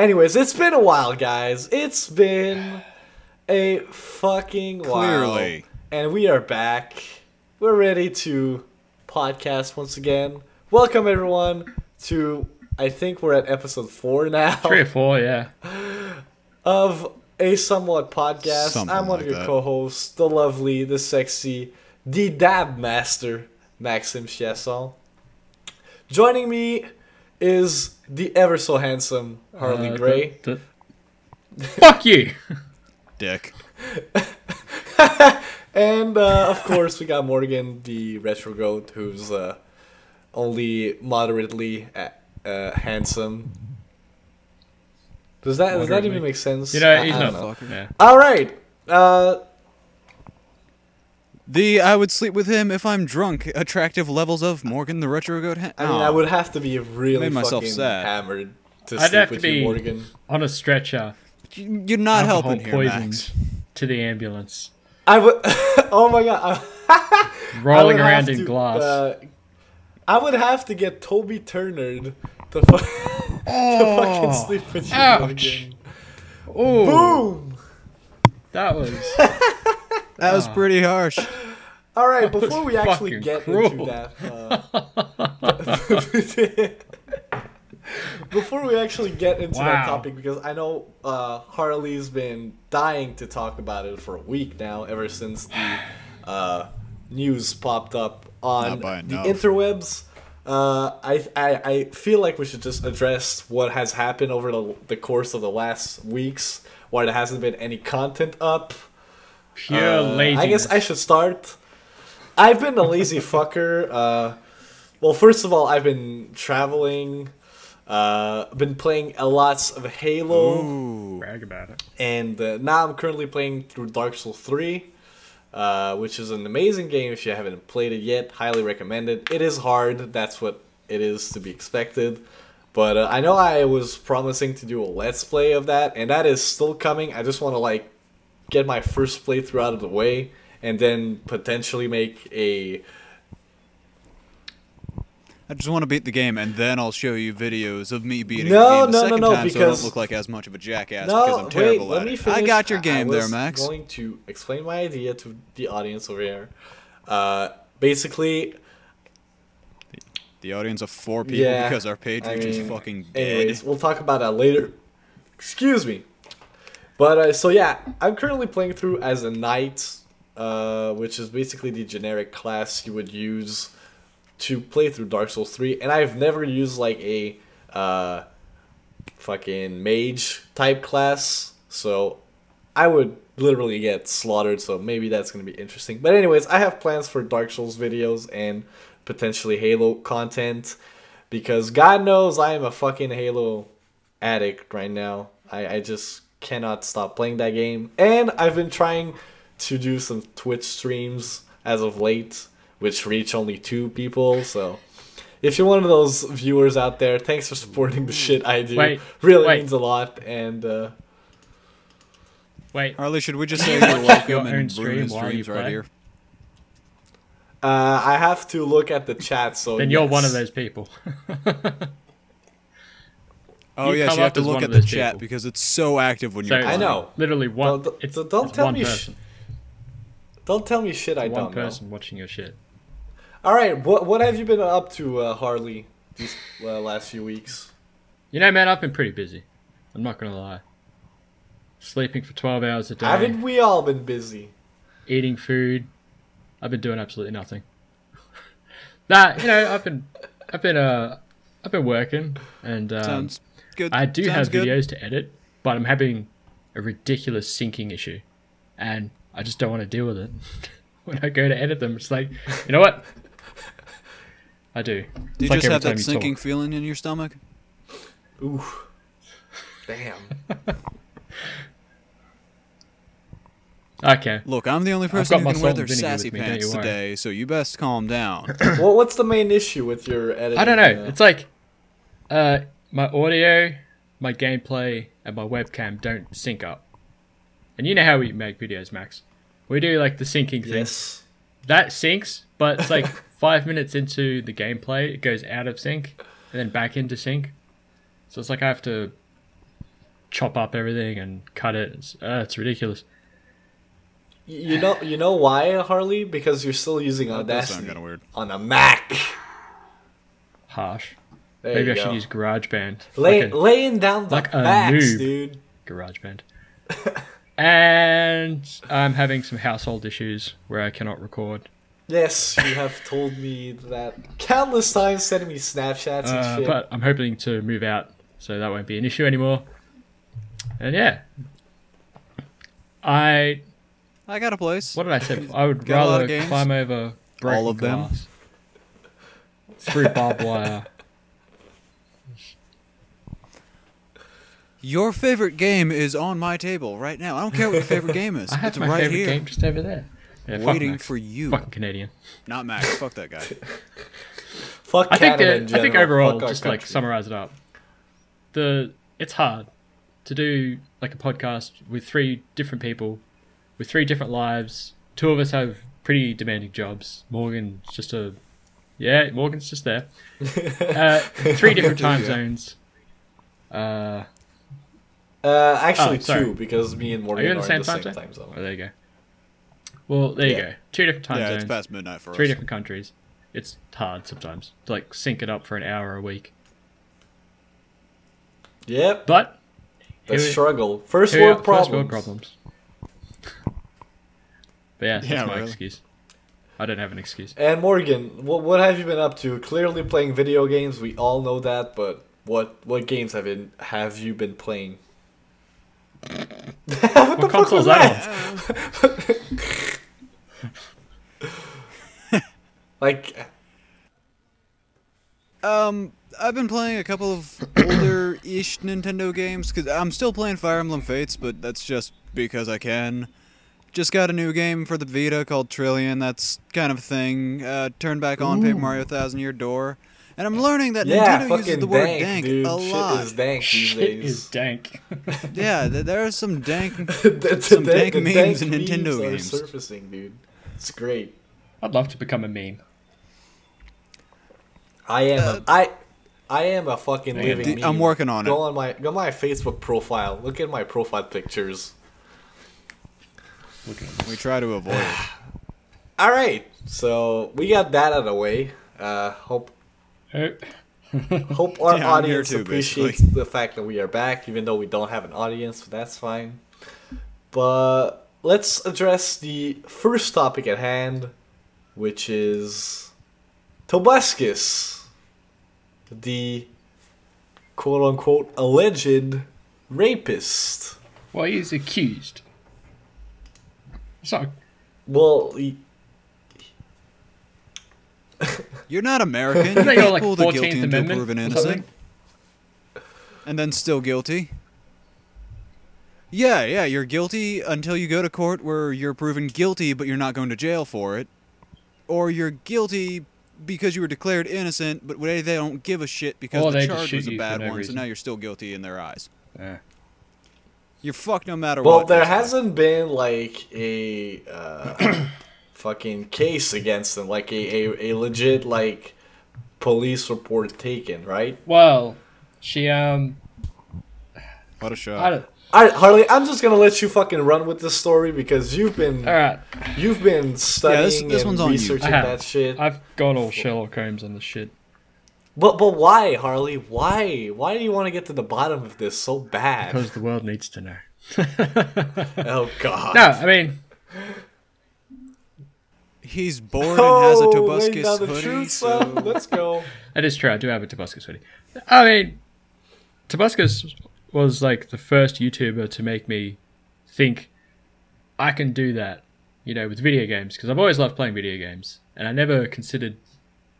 Anyways, it's been a while, guys. It's been a fucking while. Clearly. And we are back. We're ready to podcast once again. Welcome, everyone, to I think we're at episode four now Three or four, yeah. of a somewhat podcast. Something I'm one like of your that. co-hosts, the lovely, the sexy, the dab master, Maxim Chesson. Joining me is the ever so handsome Harley Uh, Gray. the- the- Fuck you! Dick. And uh, of course, we got Morgan, the retro goat, who's uh, only moderately uh, uh, handsome. Does that does that even make sense? You know, he's I not. don't know. Yeah. All right. Uh, The I would sleep with him if I'm drunk. Attractive levels of Morgan the Retro Goat. Ha- I mean, Aw. I would have to be really Made myself fucking sad. hammered to I'd sleep have to with be- you, Morgan. On a stretcher, You- You're not alcohol helping here, Max. to the ambulance, I would. oh my god. I, I rolling around in to, glass. uh, I would have to get Toby Turner to, fu- to fucking sleep with you, ouch. Morgan. Ooh, Boom. that was. That was pretty harsh. All right, was before we actually get cruel. into that, uh, before we actually get into that topic, because I know uh, Harley's been dying to talk about it for a week now, ever since the uh, news popped up on the interwebs. Uh, I, I I feel like we should just address what has happened over the, the course of the last weeks, why there hasn't been any content up. Pure Uh, laziness. I guess I should start. I've been a lazy fucker. Uh, well, first of all, I've been traveling. Uh, been playing a lots of Halo, Ooh. brag about it. and uh, now I'm currently playing through Dark Souls 3, uh, which is an amazing game. If you haven't played it yet, highly recommend it. It is hard. That's what it is to be expected. But uh, I know I was promising to do a let's play of that, and that is still coming. I just want to like get my first playthrough out of the way, and then potentially make a I just want to beat the game, and then I'll show you videos of me beating No, the game no, a no, second no, time, so I because- don't look like as much of a jackass no. because I'm wait, terrible let at me it. finish. I got your game I there, was Max. Going to explain my idea to the audience over here. Uh, basically, The audience of four people Yeah, because our page I reach is fucking dead. Anyways, we'll talk about that later. Excuse me. But uh, so yeah, I'm currently playing through as a knight, uh, which is basically the generic class you would use to play through Dark Souls 3, and I've never used like a uh, fucking mage type class, so I would literally get slaughtered. So maybe that's gonna be interesting. But anyways, I have plans for Dark Souls videos and potentially Halo content because God knows I am a fucking Halo addict right now. I, I just cannot stop playing that game. And I've been trying to do some Twitch streams as of late, which reach only two people. So if you're one of those viewers out there, thanks for supporting the shit I do. Wait, really wait. means a lot. And uh, Wait, Harley, should we just say you're welcome your and stream ruin his while right play? here? uh, I have to look at the chat. So then you're yes. one of those people. Oh You yes, you have to look at the chat people. because it's so active when So you're I know. Literally one. Don't- it's, don't- don't it's tell one me sh- Don't tell me shit I one don't know. person watching your shit. All right, what what have you been up to, uh, Harley, these uh, last few weeks? You know, man, I've been pretty busy. I'm not gonna lie. Sleeping for 12 hours a day, Haven't we all been busy? eating food. I've been doing absolutely nothing. nah, you know, I've been, I've been, uh, I've been working, and um, Sounds good. I do Sounds have good. videos to edit, but I'm having a ridiculous syncing issue, and I just don't want to deal with it. when I go to edit them, it's like, you know what? I do. Do you It's like just have that sinking talk. feeling in your stomach? Ooh, damn. Okay. Look, I'm the only person got who my can wear salt their sassy me, pants today, so you best calm down. Well, what's the main issue with your editing? I don't know. uh, It's like uh, my audio, my gameplay, and my webcam don't sync up. And you know how we make videos, Max. We do like the syncing thing. yes. That syncs, but it's like five minutes into the gameplay, it goes out of sync and then back into sync. So it's like I have to chop up everything and cut it. It's, uh, it's ridiculous. You know, you know why, Harley? Because you're still using That Audacity kind of weird. on a Mac. Harsh. There Maybe you I should use GarageBand. Lay, Like a laying down the like a facts, noob. dude. GarageBand. and I'm having some household issues where I cannot record. Yes, you have told me that countless times, sending me Snapchats and Uh, shit. but I'm hoping to move out, so that won't be an issue anymore. And yeah, I I got a place. what did I say? I would Got rather climb over All of them? glass through barbed wire. Your favorite game is on my table right now. I don't care what your favorite game is. I have it's my right favorite here, game just over there. Yeah, waiting Max. for you. Fucking Canadian. Not Max. Fuck that guy. Fuck I think Canada that, I think overall, Fuck our just like summarize it up. The it's hard to do like a podcast with three different people, with three different lives. Two of us have pretty demanding jobs. Morgan's just a yeah, Morgan's just there. Uh, three different time Yeah. zones. Uh, Uh, actually, Oh, sorry. two because me and are Morgan you are in the same, time, same zone? time zone. Oh, there you go. Well, there you go. Two different time yeah, zones. it's past midnight for three us. different countries. It's hard sometimes to like sync it up for an hour a week. Yep, But the here struggle. First here world are, problems. First world problems. But yeah, that's Yeah, my really. excuse. I don't have an excuse. And Morgan, what what have you been up to? Clearly playing video games. We all know that, but what what games have been have you been playing? What, the fuck console was is that? like, Um, I've been playing a couple of older-ish Nintendo games because I'm still playing Fire Emblem Fates, but that's just because I can. Just got a new game for the Vita called Trillion. That's kind of a thing. Uh, turn back on Paper Mario Thousand Year Door, and I'm learning that yeah, Nintendo uses the word dank, dank, dude. a Shit lot. is dank these Shit days. is dank. Yeah, th- there are some dank. the, the, Some the- dank the memes in Nintendo memes are games. surfacing, dude. It's great. I'd love to become a meme. I am Uh, a, I I am a fucking Yeah, living. d- I'm working on Go it. Go on my go on my Facebook profile. Look at my profile pictures. Look We try to avoid it. All right, so we got that out of the way. Uh, hope it. Hope our Yeah, audience too, appreciates the fact that we are back, even though we don't have an audience. But that's fine. But let's address the first topic at hand, which is Tobuscus, the quote unquote alleged rapist. Well, he's accused. It's not. Well, he, You're not American. You Isn't can't like, pull the 14th guilty until proven innocent. and then still guilty. Yeah, yeah, you're guilty until you go to court where you're proven guilty, but you're not going to jail for it. Or you're guilty because you were declared innocent, but they they don't give a shit because Or the they just charge was a bad no one, so now you're still guilty in their eyes. Yeah. You're fucked no matter well, what. Well, there hasn't been like a uh, fucking case against them, like a, a, a legit like police report taken, right? Well, she um. What a shot. I don't. All right, Harley, I'm just gonna let you fucking run with this story because you've been All right, you've been studying yeah, this and one's on researching I that shit. I've gone all Sherlock Holmes on this shit. But but why, Harley? Why? Why do you want to get to the bottom of this so bad? Because the world needs to know. oh God. No, I mean, He's bored and has a Oh, laying Tobuscus down the hoodie, truth, so... Let's go. that is true. I do have a Tobuscus hoodie. I mean, Tobuscus was like the first YouTuber to make me think I can do that, you know, with video games. Because I've always loved playing video games, and I never considered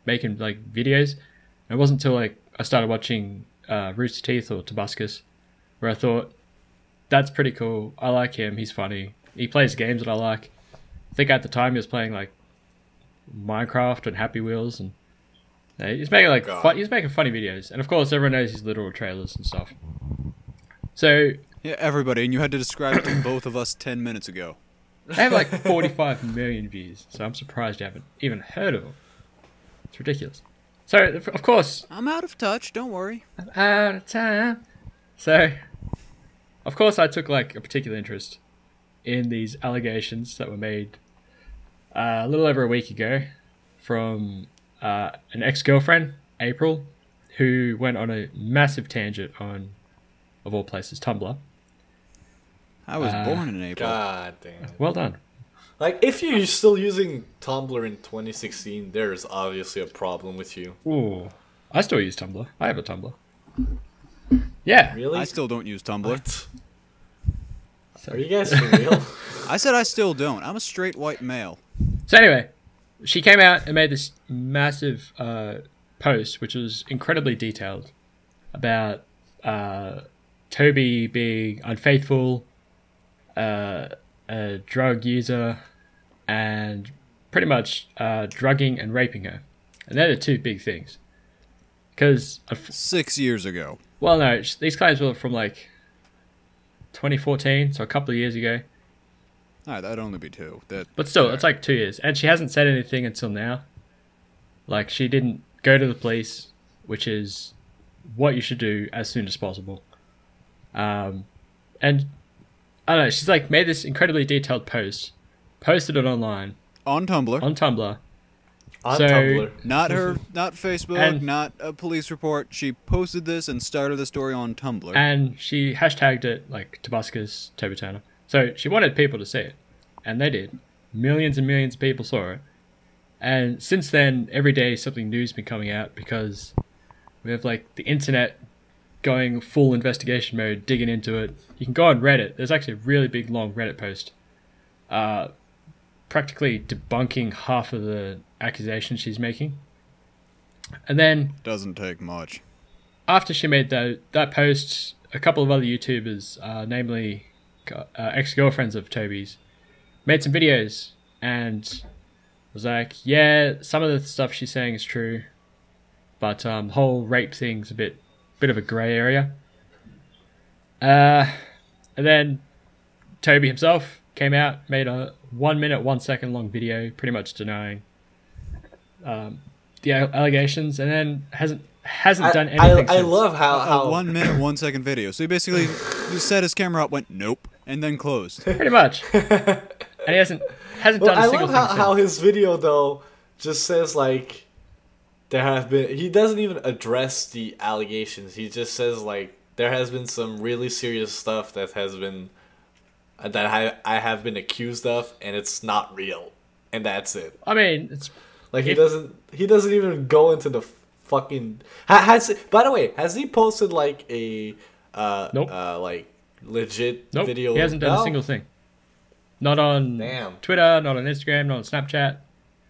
making like videos. And it wasn't until like I started watching uh, Rooster Teeth or Tobuscus where I thought that's pretty cool. I like him. He's funny. He plays games that I like. I think at the time he was playing like Minecraft and Happy Wheels, and uh, he's making like fun, he's making funny videos. And of course, everyone knows his literal trailers and stuff. So Yeah, everybody, and you had to describe it to both of us ten minutes ago. I have like 45 million views, so I'm surprised you haven't even heard of him. It's ridiculous. So of course, I'm out of touch, don't worry. I'm out of time. So of course, I took like a particular interest in these allegations that were made uh, a little over a week ago from uh, an ex-girlfriend, April, who went on a massive tangent on, of all places, Tumblr. I was Uh, born in April. God damn. Well done. Like, if you're still using Tumblr in 2016, there's obviously a problem with you. Ooh, I still use Tumblr. I have a Tumblr. Yeah. Really? I still don't use Tumblr. What? Are you guys for real? I said I still don't. I'm a straight white male. So anyway, she came out and made this massive uh, post, which was incredibly detailed, about uh, Toby being unfaithful, uh, a drug user, and pretty much uh, drugging and raping her. And they're the two big things. Because, Six years ago. well, no, these claims were from like 2014, so a couple of years ago. All right, that'd only be two. That, But still, it's like two years, and she hasn't said anything until now. Like she didn't go to the police, which is what you should do as soon as possible. Um, and I don't know. She's like made this incredibly detailed post, posted it online on Tumblr. on Tumblr. On So- Tumblr. not her, not Facebook, And- not a police report. She posted this and started the story on Tumblr. and she hashtagged it like Tobuscus Toby Turner. So she wanted people to see it, and they did. Millions and millions of people saw it. And since then, every day something new's been coming out because we have like the internet going full investigation mode, digging into it. You can go on Reddit. There's actually a really big long Reddit post, uh, practically debunking half of the accusations she's making. And then Doesn't take much. after she made that that post, a couple of other YouTubers, uh, namely uh, ex girlfriends of Toby's, made some videos and was like, "Yeah, some of the stuff she's saying is true, but um, the whole rape thing's a bit bit of a grey area." Uh, and then Toby himself came out, made a one minute, one second long video, pretty much denying um, the allegations, and then hasn't hasn't I, done I, anything. I since. love how, A how one minute, one second video. So he basically just set his camera up, went nope, and then closed. pretty much, and he hasn't hasn't Well, done a I single love how, thing how since. his video though just says like there have been. He doesn't even address the allegations. He just says like there has been some really serious stuff that has been that I I have been accused of, and it's not real, and that's it. I mean, it's Like he If- doesn't he doesn't even go into the fucking. Ha, has by the way has he posted like a uh Nope. uh like legit nope. video? He hasn't done No? a single thing. Not on Damn. Twitter, not on Instagram, not on Snapchat,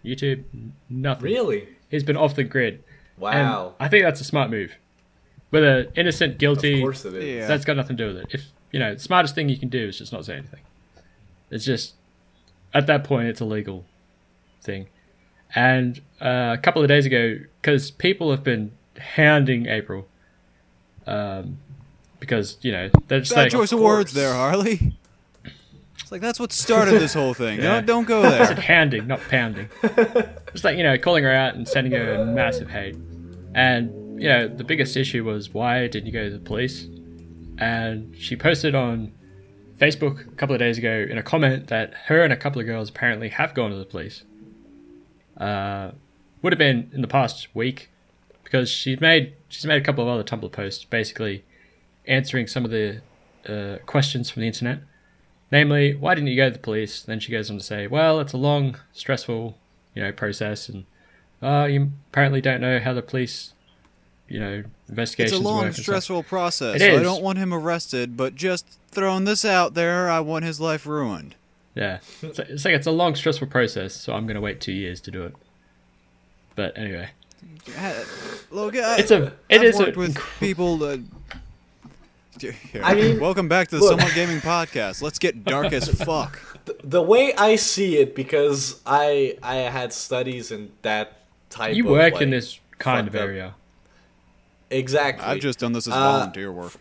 YouTube, nothing. Really? He's been off the grid. And Wow. I think that's a smart move. Whether innocent, of guilty, course it is. Yeah. that's got nothing to do with it. If you know, the smartest thing you can do is just not say anything. It's just at that point, it's a legal thing. And uh, a couple of days ago, because people have been hounding April, um, because you know they're just Bad like, choice of, words there, Harley. It's like that's what started this whole thing. Yeah. No, don't go I said there. hounding, not pounding. Just like, you know, calling her out and sending her massive hate. And, you know, the biggest issue was why didn't you go to the police? And she posted on Facebook a couple of days ago in a comment that her and a couple of girls apparently have gone to the police. Uh, would have been in the past week because she's made she's made a couple of other Tumblr posts basically answering some of the uh, questions from the internet namely why didn't you go to the police then she goes on to say well it's a long stressful you know process and uh, you apparently don't know how the police you know It's investigations a work long, and stuff." stressful process. It so I don't want him arrested, but just throwing this out there, I want his life ruined. yeah it's like, it's like it's a long stressful process so i'm going to wait two years to do it but anyway Logan, I, it's a it I've is worked a with people that. Here, I mean, welcome back to the look. Somewhat Gaming Podcast. Let's get dark as fuck. the way I see it, because I I had studies in that type. Of You of, work like, in this kind of fucked up- area Exactly. I've just done this as Uh, volunteer work.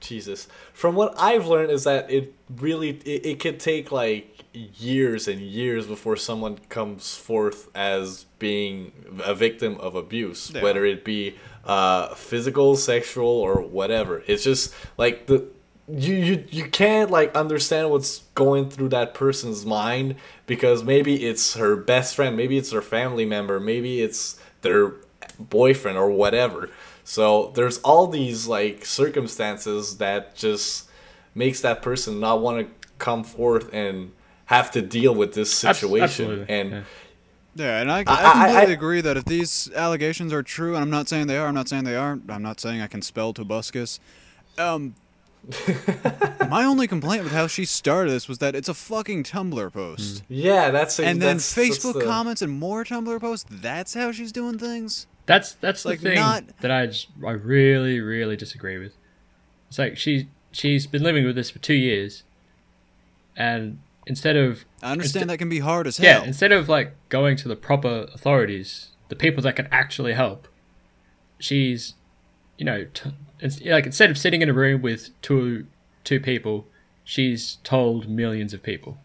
Jesus. From what I've learned is that it really it, it could take like years and years before someone comes forth as being a victim of abuse, Yeah. whether it be uh, physical, sexual, or whatever. It's just like the you you you can't like understand what's going through that person's mind because maybe it's her best friend, maybe it's her family member, maybe it's their boyfriend or whatever. So there's all these like circumstances that just makes that person not want to come forth and have to deal with this situation absolutely, and yeah. Yeah, and I, I, I- I- completely I- agree that if these allegations are true, and I'm not saying they are, I'm not saying they aren't, I'm not saying I can spell Tobuscus. Um, my only complaint with how she started this was that it's a fucking Tumblr post. yeah, that's And then that's- that's Facebook the- comments and more Tumblr posts. That's how she's doing things. That's that's Like, the thing not- that I just, I really really disagree with. It's like she she's been living with this for two years, and instead of I understand that can be hard as hell. yeah, instead of like going to the proper authorities, the people that can actually help, she's, you know, t- it's, like instead of sitting in a room with two two people, she's told millions of people,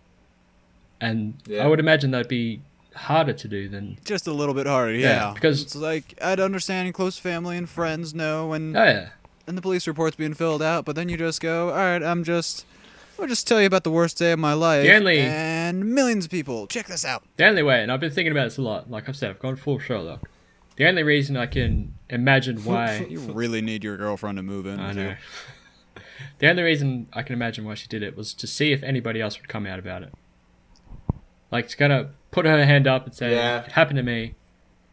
and Yeah. I would imagine that'd be harder to do than Just a little bit harder, yeah. because- it's like I'd understand close family and friends know, and oh yeah, and the police report's being filled out, but then you just go, all right, I'm just, I'll just tell you about the worst day of my life, The only- and millions of people check this out. The only way, and I've been thinking about this a lot, like I've said, I've gone full Sherlock. The only reason I can imagine why. You really need your girlfriend to move in. I with know. you. The only reason I can imagine why she did it was to see if anybody else would come out about it. Like to kind of put her hand up and say, Yeah. "It happened to me."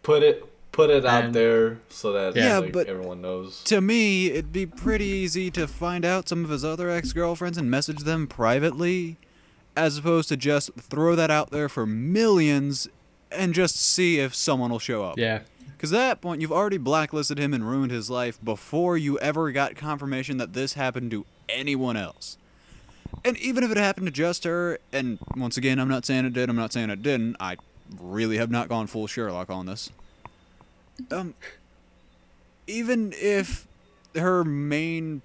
put it put it out And- there so that Yeah, like, but- everyone knows. To me, it'd be pretty easy to find out some of his other ex-girlfriends and message them privately, as opposed to just throw that out there for millions and just see if someone will show up. Yeah, Because at that point, you've already blacklisted him and ruined his life before you ever got confirmation that this happened to anyone else. And even if it happened to just her, and once again, I'm not saying it did, I'm not saying it didn't, I really have not gone full Sherlock on this. Um, even if her main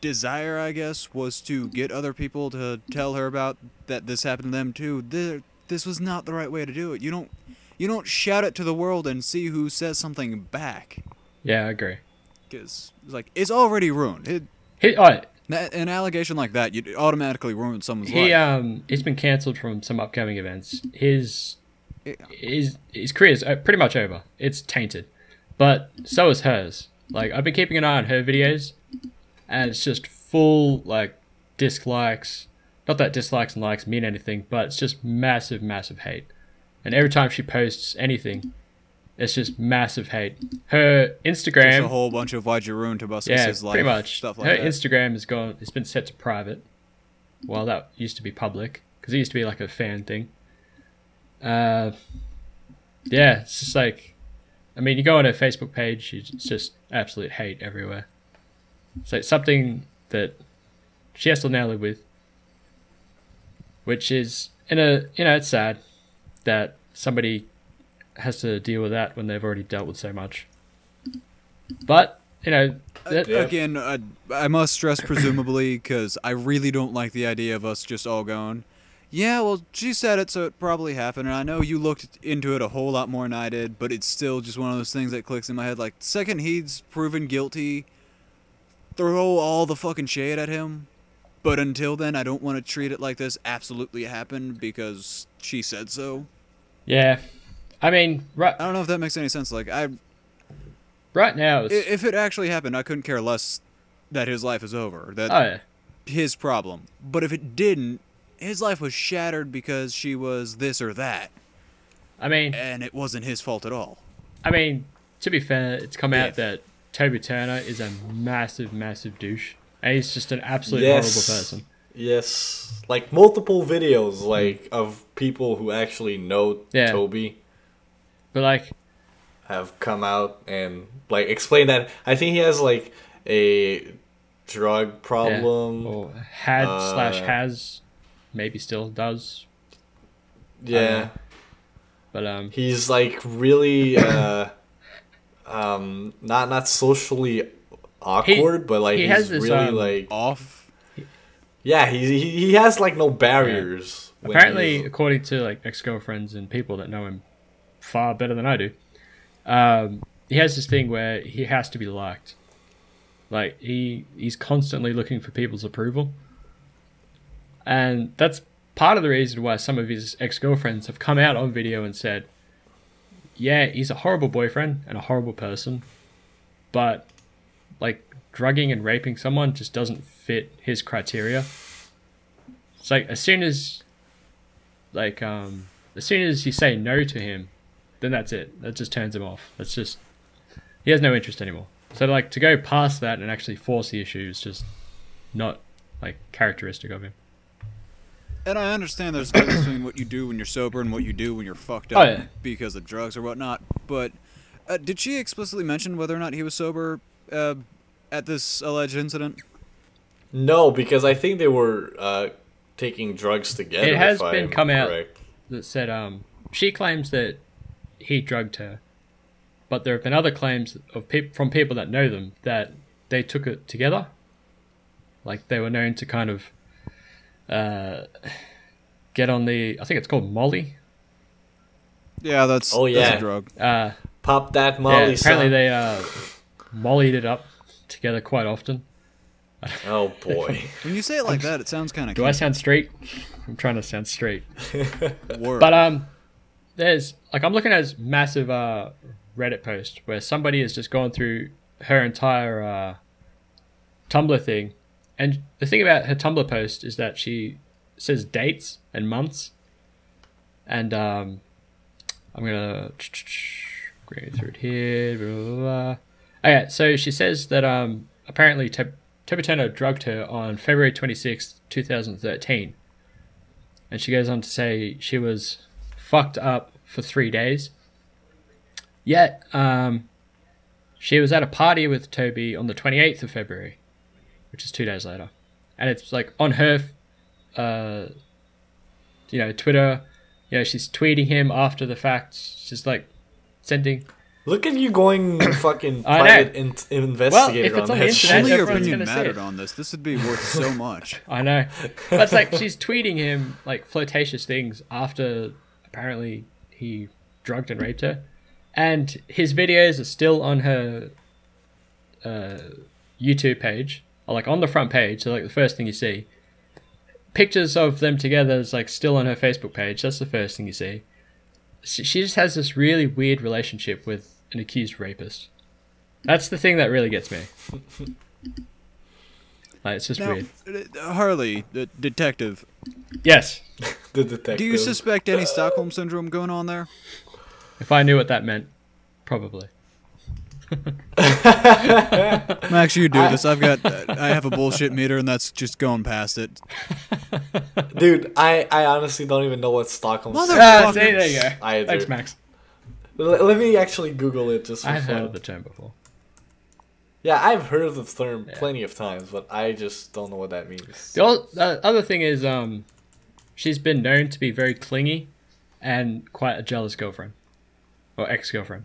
desire, I guess, was to get other people to tell her about that this happened to them too, th- this was not the right way to do it. You don't you don't shout it to the world and see who says something back. yeah, I agree. Because, like, it's already ruined. It, He, oh, that, an allegation like that, you'd automatically ruin someone's he life. um, he's been cancelled from some upcoming events. His Yeah. his his career's uh, pretty much over. It's tainted, but so is hers. Like I've been keeping an eye on her videos, and it's just full like dislikes. Not that dislikes and likes mean anything, but it's just massive, massive hate. And every time she posts anything, it's just massive hate. Her Just Instagram, a whole bunch of why'd you ruin Tobuscus' yeah, life, pretty much. stuff like her that. Instagram has gone. It's been set to private. Well, that used to be public because it used to be like a fan thing. Uh, yeah, it's just like, I mean, you go on her Facebook page, it's just absolute hate everywhere. So it's something that she has to now live with, which is in a you know it's sad that somebody has to deal with that when they've already dealt with so much. But you know, that, Yeah. Again, I, I must stress presumably because I really don't like the idea of us just all going, yeah, well, she said it, so it probably happened. And I know you looked into it a whole lot more than I did, but it's still just one of those things that clicks in my head. Like, second he's proven guilty, throw all the fucking shade at him. But until then, I don't want to treat it like this absolutely happened because she said so. yeah. I mean, right I don't know if that makes any sense. Like, I right now, it's, if it actually happened, I couldn't care less that his life is over. That oh yeah. his problem. But if it didn't, his life was shattered because she was this or that, I mean, and it wasn't his fault at all. I mean, to be fair, it's come out If. that Toby Turner is a massive, massive douche, and he's just an absolute Yes. horrible person. Yes, like multiple videos like of people who actually know Yeah. Toby But like, have come out and like explain that. I think he has like a drug yeah, problem. or had Uh, slash has, maybe still does, yeah. but um, he's like really uh um not not socially awkward but like he he's has this, really um, like Off. yeah he's, he he has like no barriers when apparently, he's- according to like ex girlfriends and people that know him far better than I do, um, he has this thing where he has to be liked. Like he he's constantly looking for people's approval. And that's part of the reason why some of his ex-girlfriends have come out on video and said, "Yeah, he's a horrible boyfriend and a horrible person, but like drugging and raping someone just doesn't fit his criteria." It's like as soon as like um as soon as you say no to him, then that's it. That just turns him off. That's just he has no interest anymore. So like to go past that and actually force the issue is just not like characteristic of him. And I understand there's a difference between what you do when you're sober and what you do when you're fucked Oh, up yeah. because of drugs or whatnot. But uh, did she explicitly mention whether or not he was sober uh, at this alleged incident? No, because I think they were uh, taking drugs together. It has been I'm come out. that said um she claims that he drugged her, but there have been other claims of peop- from people that know them that they took it together. Like they were known to kind of uh, get on the I think it's called Molly. Yeah, that's Oh, that's yeah. a drug. Uh, Pop that yeah, Molly. apparently son. they uh, mollied it up together quite often. Oh boy. When you say it like that, it sounds kind of Do I sound straight? I'm trying to sound straight. Word. But um, there's like I'm looking at this massive uh Reddit post where somebody has just gone through her entire uh, Tumblr thing, and the thing about her Tumblr post is that she says dates and months, and um, I'm gonna go through it here. Blah, blah, blah. Okay, so she says that um apparently Toby Turner drugged her on February 26th, 2013. And she goes on to say she was fucked up for three days. Yet, um, she was at a party with Toby on the 28th of February, which is two days later. And it's like on her, uh, you know, Twitter, you know, she's tweeting him after the fact. She's like sending. Look at you going fucking I know. private in- investigator if it's on on the that internet, shit. Only your everyone's opinion mattered on this. This would be worth so much. I know. But it's like she's tweeting him like flirtatious things after apparently he drugged and raped her. And his videos are still on her uh, YouTube page, or like on the front page, so like the first thing you see. Pictures of them together is like still on her Facebook page. That's the first thing you see. She she just has this really weird relationship with an accused rapist. That's the thing that really gets me. Like it's just Now, weird. uh, Harley, the detective, Yes. The detective. do you suspect any Stockholm syndrome going on there? If I knew what that meant, probably. Max, you do this. I've got, I have a bullshit meter, and that's just going past it. Dude, I, I honestly don't even know what Stockholm Mother- syndrome Ah, there you go. I Thanks. Max. L- Let me actually Google it just for I've heard fun. of the term before. Yeah, I've heard of the term Yeah. plenty of times, but I just don't know what that means. The o- the other thing is, um, she's been known to be very clingy and quite a jealous girlfriend or ex-girlfriend.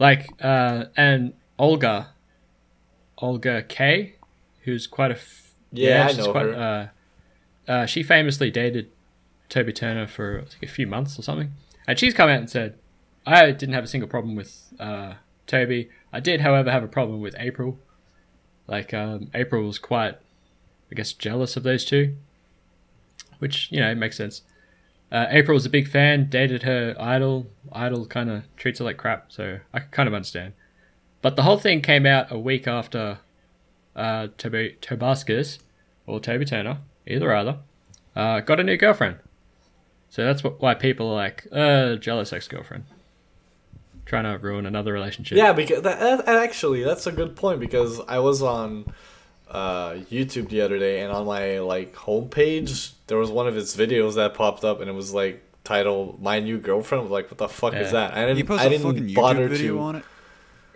Like, uh, and Olga, Olga Kay, who's quite a f- Yeah, I she's know quite, her. Uh, uh, she famously dated Toby Turner for I think, a few months or something, and she's come out and said, "I didn't have a single problem with uh, Toby. I did, however, have a problem with April. Like, um, April was quite, I guess, jealous of those two, which you know makes sense. Uh, April was a big fan, dated her idol. Idol kind of treats her like crap, so I kind of understand. But the whole thing came out a week after uh, or Toby Turner, either either, uh, got a new girlfriend. So that's what, why people are like, uh, jealous ex girlfriend. Trying to ruin another relationship. Yeah, because that, actually that's a good point because I was on uh, YouTube the other day and on my like homepage there was one of his videos that popped up and it was like titled "My New Girlfriend." I was like, what the fuck is that? I didn't. post I a didn't YouTube bother video to. on it?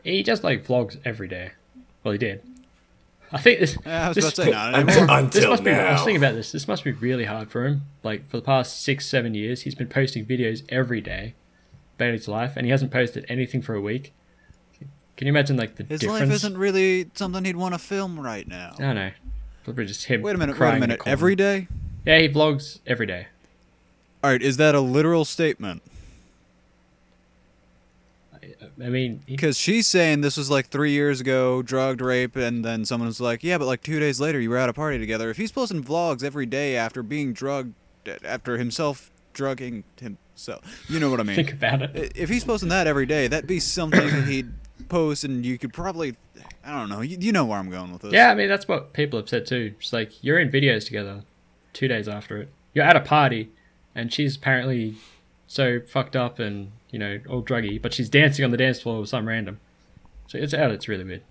He just like vlogs every day. Well, he did. I think this. Yeah, I was this, about to say, not Until, anymore. this until must be. I was thinking about this. This must be really hard for him. Like for the past six, seven years, he's been posting videos every day about his life, and he hasn't posted anything for a week. Can you imagine like the His difference? life isn't really something he'd want to film right now. I don't know. Probably just him. Wait a minute, wait crying a in minute. Every day? Yeah, he vlogs every day. All right, is that a literal statement? I mean, he, Because she's saying this was like three years ago, drugged, rape, and then someone was like, yeah, but like two days later you were at a party together. If he's posting vlogs every day after being drugged, uh, after himself drugging himself, you know what I mean? think about it. If he's posting that every day, that'd be something that he'd post, and you could probably, I don't know, you, you know where I'm going with this. Yeah, I mean that's what people have said too. It's like you're in videos together, two days after it. You're at a party, and she's apparently so fucked up and you know all druggy, but she's dancing on the dance floor with some random. So it's out. It's really weird.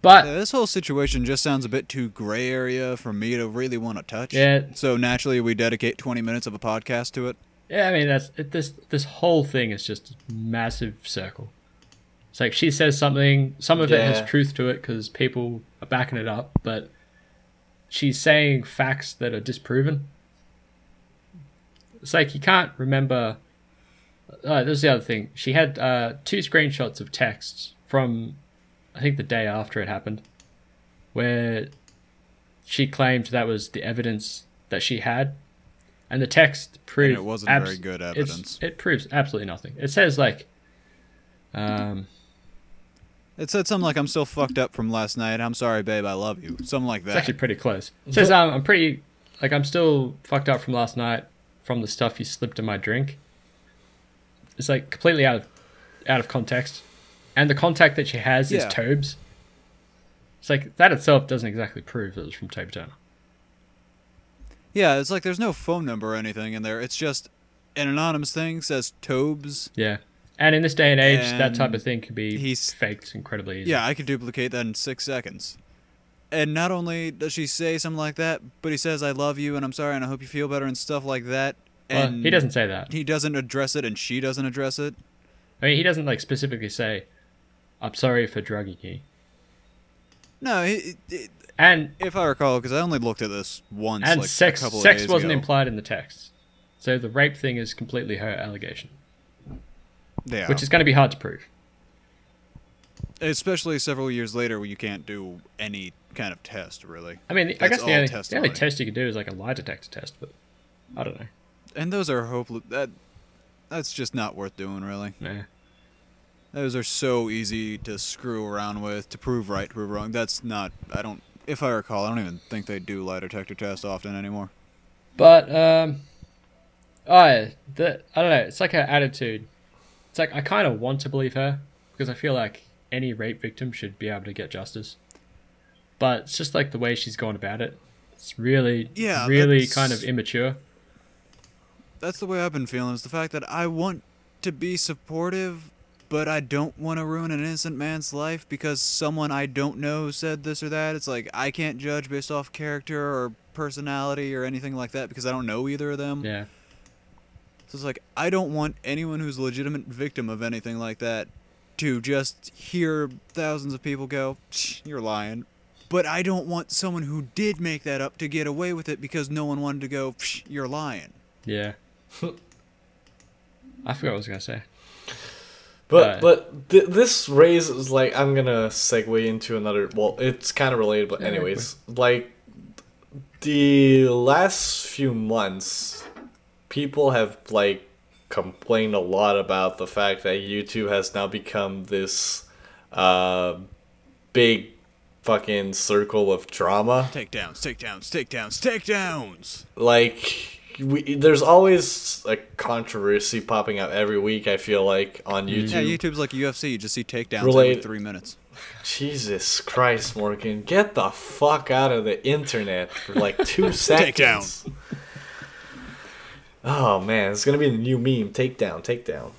But Yeah, this whole situation just sounds a bit too gray area for me to really want to touch. Yeah. So naturally, we dedicate 20 minutes of a podcast to it. Yeah, I mean that's it, this this whole thing is just a massive circle. It's like she says something, some of it has truth to it because people are backing it up, but she's saying facts that are disproven. It's like you can't remember. Uh, this is the other thing. She had uh, two screenshots of texts from, I think, the day after it happened, where she claimed that was the evidence that she had, and the text proved it wasn't abs- very good evidence. It proves absolutely nothing. It says like, um, It said something like, I'm still fucked up from last night. I'm sorry, babe. I love you. Something like that. it's that. actually pretty close. It says um, I'm pretty like I'm still fucked up from last night from the stuff you slipped in my drink. It's like completely out of out of context, and the contact that she has Yeah. is Tobes. It's like that itself doesn't exactly prove that was from Toby Turner. yeah, it's like there's no phone number or anything in there. It's just an anonymous thing says Tobes. Yeah, and in this day and age, that type of thing can be he's- faked incredibly easy. Yeah, I could duplicate that in six seconds. And not only does she say something like that, but he says, I love you and I'm sorry and I hope you feel better and stuff like that. Well, And he doesn't say that. He doesn't address it and she doesn't address it. I mean, he doesn't like specifically say, "I'm sorry for drugging you." No, it, it, And if I recall, because I only looked at this once. and like, sex a couple sex wasn't ago. implied in the text, so the rape thing is completely her allegation, Yeah. which is going to be hard to prove. especially several years later, where you can't do any kind of test really. I mean, I guess the only, the only test you can do is like a lie detector test, but I don't know. And those are hopeless. That that's just not worth doing, really. Nah. Those are so easy to screw around with, to prove right, prove wrong. That's not. I don't. If I recall, I don't even think they do lie detector tests often anymore. But um, oh, yeah, the I don't know. It's like an attitude. It's like I kind of want to believe her because I feel like any rape victim should be able to get justice. But it's just like the way she's gone about it. It's really, Yeah, really kind of immature. That's the way I've been feeling. Is the fact that I want to be supportive, but I don't want to ruin an innocent man's life because someone I don't know said this or that. It's like I can't judge based off character or personality or anything like that because I don't know either of them. Yeah. So it's like I don't want anyone who's a legitimate victim of anything like that to just hear thousands of people go, "You're lying." But I don't want someone who did make that up to get away with it because no one wanted to go, "Psh, "You're lying." Yeah. I forgot what I was gonna say. But Uh, but th- this raises like I'm gonna segue into another. Well, it's kind of related, but Yeah, anyways, like the last few months, people have like complained a lot about the fact that YouTube has now become this uh, big fucking circle of drama. Takedowns, takedowns, takedowns, takedowns. like we, there's always a controversy popping up every week. I feel like on YouTube. Yeah, YouTube's like UFC. You just see takedowns Relate- every three minutes. Jesus Christ, Morgan, get the fuck out of the internet for like two seconds. Oh man, it's gonna be the new meme. Takedown, takedown.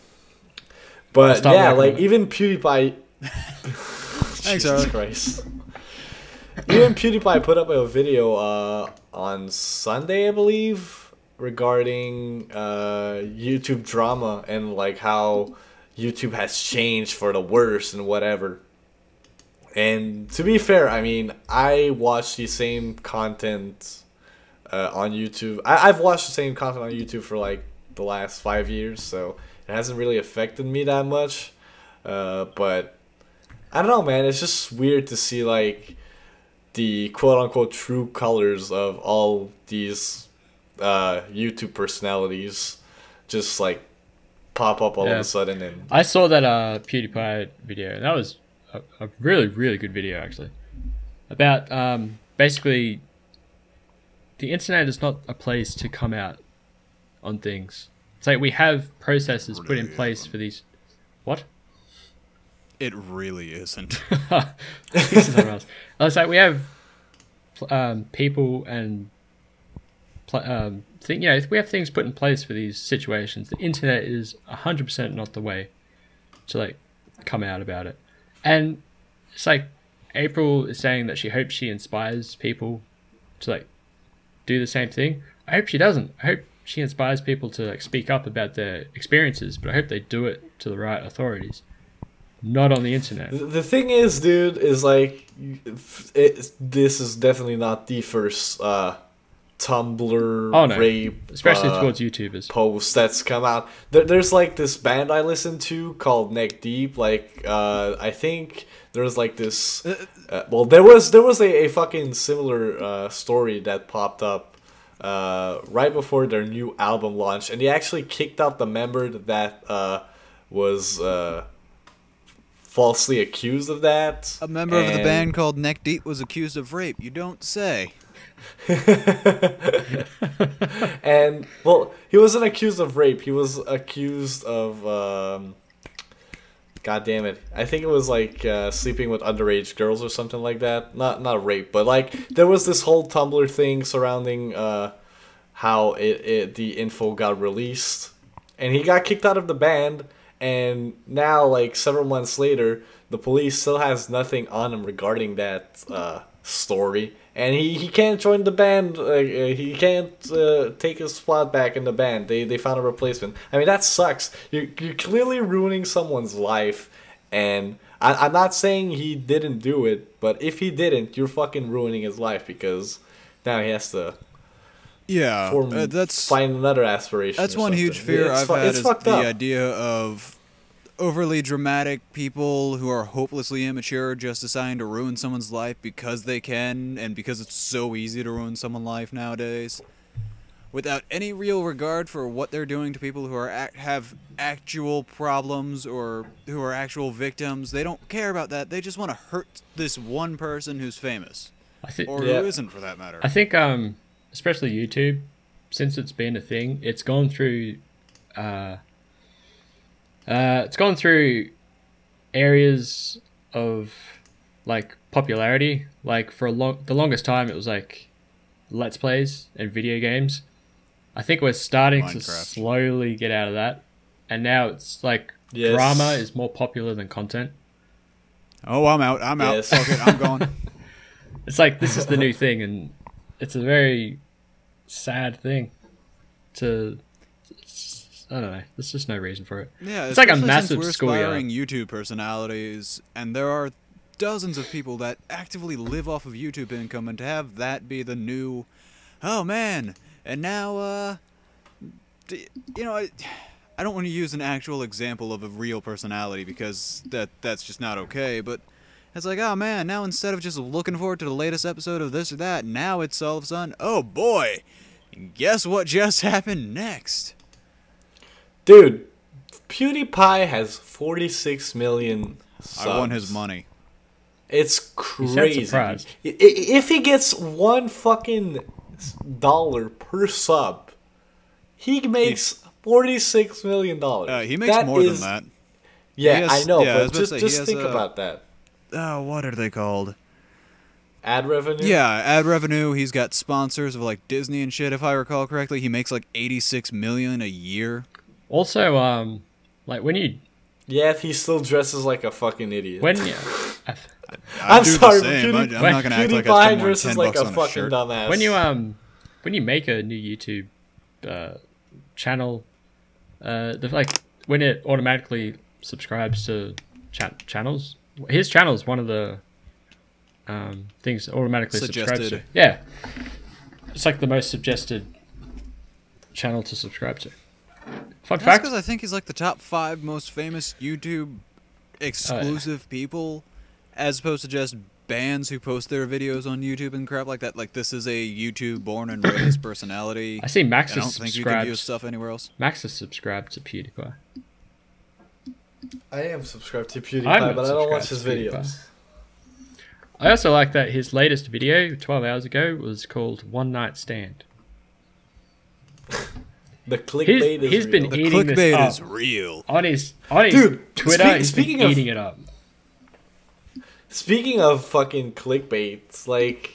But yeah, like it. even PewDiePie. Jesus Christ. even PewDiePie put up a video uh, on Sunday, I believe, regarding uh, YouTube drama and like how YouTube has changed for the worse and whatever. And to be fair, I mean, I watch the same content uh, on YouTube. I- I've watched the same content on YouTube for like the last five years, so it hasn't really affected me that much. Uh, but I don't know, man. It's just weird to see like the quote unquote true colors of all these uh, YouTube personalities just like pop up all of a sudden and I saw that uh, PewDiePie video, that was a, a really, really good video actually. About um, basically, the internet is not a place to come out on things. It's like we have processes put in place isn't. for these. What? It really isn't. Something else. I like, we have um, people and um, thing, you know, we have things put in place for these situations. The internet is hundred percent not the way to like come out about it. And it's like April is saying that she hopes she inspires people to like do the same thing. I hope she doesn't. I hope she inspires people to like speak up about their experiences, but I hope they do it to the right authorities, not on the internet. The- thing is, dude, is like, it, this is definitely not the first uh, Tumblr Oh, no. rape, Especially uh, towards YouTubers. post that's come out. There, there's like this band I listen to called Neck Deep. Like, uh, I think there's like this. Uh, well, there was there was a, a fucking similar uh, story that popped up uh, right before their new album launch, and they actually kicked out the member that uh, was uh, falsely accused of that. A member of the band called Neck Deep was accused of rape. You don't say. and well, he wasn't accused of rape. He was accused of, um, god damn it, I think it was like uh, sleeping with underage girls or something like that. Not not rape, but like there was this whole Tumblr thing surrounding uh, how it, it the info got released, and he got kicked out of the band. And now, like several months later, the police still has nothing on him regarding that uh, story, and he, he can't join the band. Uh, uh, he can't uh, take his spot back in the band. They they found a replacement. I mean that sucks. You you're clearly ruining someone's life, and I, I'm not saying he didn't do it, but if he didn't, you're fucking ruining his life because now he has to Yeah, form, uh, that's find another aspiration. That's one huge fear It's I've fu- had is fucked the up. idea of overly dramatic people who are hopelessly immature just deciding to ruin someone's life because they can and because it's so easy to ruin someone's life nowadays. Without any real regard for what they're doing to people who are act- have actual problems or who are actual victims they don't care about that. They just want to hurt this one person who's famous. I think or Yeah. who isn't for that matter. I think um especially YouTube, since it's been a thing, it's gone through uh uh it's gone through areas of like popularity. Like for a long the longest time it was like let's plays and video games. I think we're starting to slowly get out of that. And now it's like Yes. drama is more popular than content. oh i'm out i'm out Yes. fuck it i'm gone. It's like this is the new thing, and it's a very sad thing. To I don't know. There's just no reason for it. Yeah, It's like a massive we're schoolyard. YouTube personalities, and there are dozens of people that actively live off of YouTube income, and to have that be the new, oh man, and now, uh, d- you know, I, I don't want to use an actual example of a real personality because that that's just not okay, but. It's like, oh man, now instead of just looking forward to the latest episode of this or that, now it's all of a sudden, oh boy, guess what just happened next? Dude, PewDiePie has 46 million subs. I won his money. It's crazy. surprised. I- i- If he gets one fucking dollar per sub, he makes 46 million dollars. Uh, he makes more than that. Yeah, has- I know, yeah, but about just say, just think uh, about that. Oh, what are they called? Ad revenue. Yeah, ad revenue. He's got sponsors of like Disney and shit. If I recall correctly, he makes like eighty-six million a year. Also, um, like when you Yeah, if he still dresses like a fucking idiot. when you I I'm sorry, the but same. I, Pewdie- I'm not gonna act like I PewDiePie spend dresses ten like bucks a on a fucking shirt. dumbass. when you um when you make a new YouTube uh, channel, uh, the, like when it automatically subscribes to cha- channels, his channel is one of the um, things that automatically subscribes to. Yeah, it's like the most suggested channel to subscribe to. Fun That's fact: because I think he's like the top five most famous YouTube exclusive oh, people, as opposed to just bands who post their videos on YouTube and crap like that. Like this is a YouTube born and raised personality. I see Max I is don't think you can view his subscribed. stuff anywhere else. Max is subscribed to PewDiePie. I am subscribed to PewDiePie, I'm not but I don't watch his subscribed to videos. I also like that his latest video, 12 hours ago, was called One Night Stand. The clickbait is he's real. been The Eating this clickbait up. is real. On his on his Dude, Twitter, speak- he's speaking been of- eating it up. Speaking of fucking clickbait, like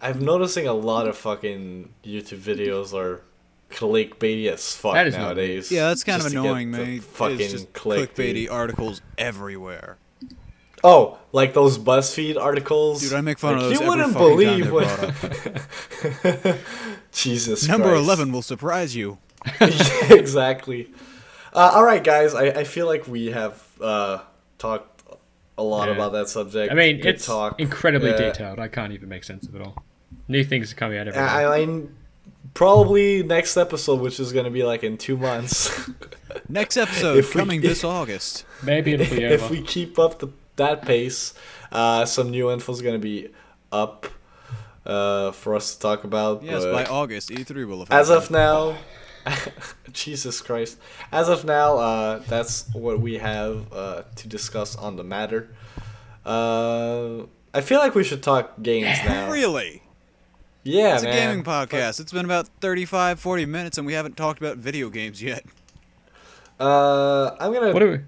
I'm noticing a lot of fucking YouTube videos are clickbaity as fuck That is not nowadays. Yeah, that's kind just of annoying, the mate. Fucking it's just clickbait. clickbaity articles everywhere. Oh, like those BuzzFeed articles. Dude, I make fun Like, of those You every wouldn't believe what. Jesus. Number Christ. eleven will surprise you. Yeah, exactly. Uh, all right, guys. I, I feel like we have uh, talked a lot Yeah. about that subject. I mean, Good it's talk. incredibly Yeah. detailed. I can't even make sense of it all. New things are coming out every day. I, I mean, probably next episode, which is gonna be like in two months, Next episode If we- coming this August. Maybe it'll be if over. we keep up the, that pace, uh, some new info is gonna be up uh, for us to talk about. Yes, but- by August, E3 will have. As happened. of now, Jesus Christ. As of now, uh, that's what we have uh, to discuss on the matter. Uh, I feel like we should talk games now. really, Yeah, it's a gaming podcast. It's been about 35, 40 minutes, and we haven't talked about video games yet. Uh, I'm gonna What are we?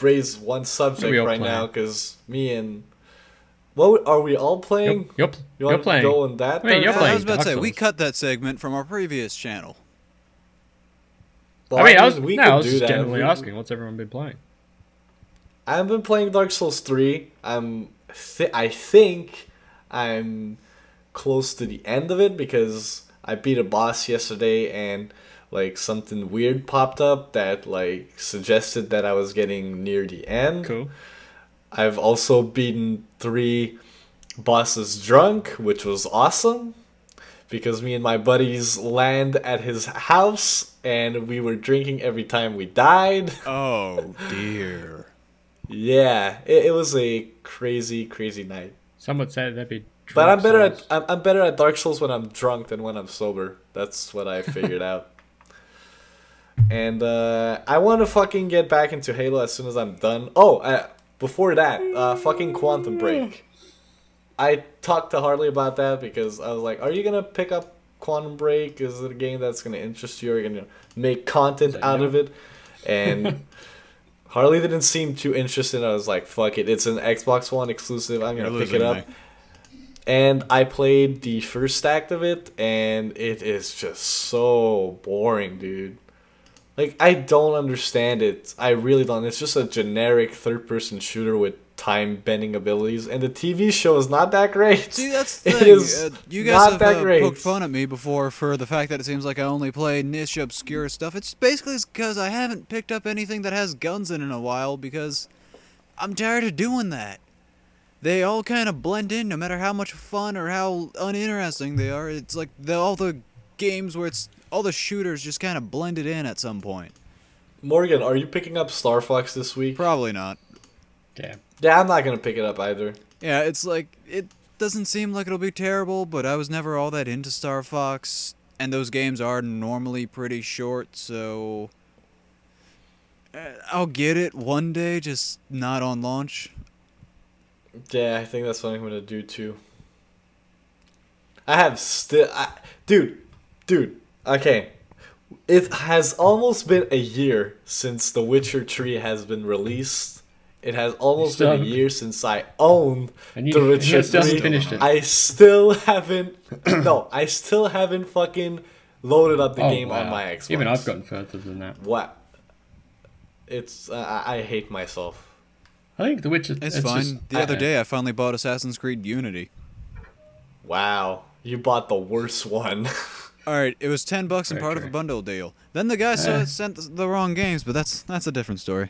raise one subject right playing? now because me and what are we all playing? You're, you're, You you're playing. go in that? Wait, you're direction? I was about to say we cut that segment from our previous channel. I mean, I was, we no, I was just generally We- asking, what's everyone been playing? I've been playing Dark Souls 3. I'm th- I think I'm close to the end of it because I beat a boss yesterday and like something weird popped up that like suggested that I was getting near the end. Cool. I've also beaten 3 bosses drunk, which was awesome because me and my buddies land at his house and we were drinking every time we died. Oh dear. Yeah, it, it was a crazy, crazy night. Some would say that'd be. But I'm better Souls. at I'm, I'm better at Dark Souls when I'm drunk than when I'm sober. That's what I figured out. And uh, I want to fucking get back into Halo as soon as I'm done. Oh, uh, before that, uh, fucking Quantum Break. I talked to Harley about that because I was like, "Are you gonna pick up Quantum Break? Is it a game that's gonna interest you? Are you gonna make content out of it?" And Harley didn't seem too interested. I was like, "Fuck it, it's an Xbox One exclusive. I'm You're gonna pick it up." me. and I played the first act of it, and it is just so boring, dude. Like I don't understand it. I really don't. It's just a generic third-person shooter with time-bending abilities, and the TV show is not that great. See, that's the It thing. is uh, you guys not have that uh, poked fun at me before for the fact that it seems like I only play niche, obscure stuff. It's basically because I haven't picked up anything that has guns in in a while because I'm tired of doing that. They all kind of blend in, no matter how much fun or how uninteresting they are. It's like the, all the games where it's all the shooters just kind of blended in at some point. Morgan, are you picking up Star Fox this week? Probably not. Damn. Yeah, I'm not gonna pick it up either. Yeah, it's like it doesn't seem like it'll be terrible, but I was never all that into Star Fox, and those games are normally pretty short, so uh, I'll get it one day, just not on launch. Yeah, I think that's what I'm gonna do too. I have still, dude, dude. Okay, it has almost been a year since The Witcher Three has been released. It has almost been a year since I owned And you, The Witcher you still 3. finished it. I still haven't. no, I still haven't fucking loaded up the Oh, game on my Xbox. Even I've gotten further than that. what? It's uh, I I hate myself. I think The Witcher. It's, fine. just- the other day, I finally bought Assassin's Creed Unity. Wow, you bought the worst one. All right, it was ten bucks and part of a bundle deal. Then the guy saw Eh. sent the- the wrong games, but that's that's a different story.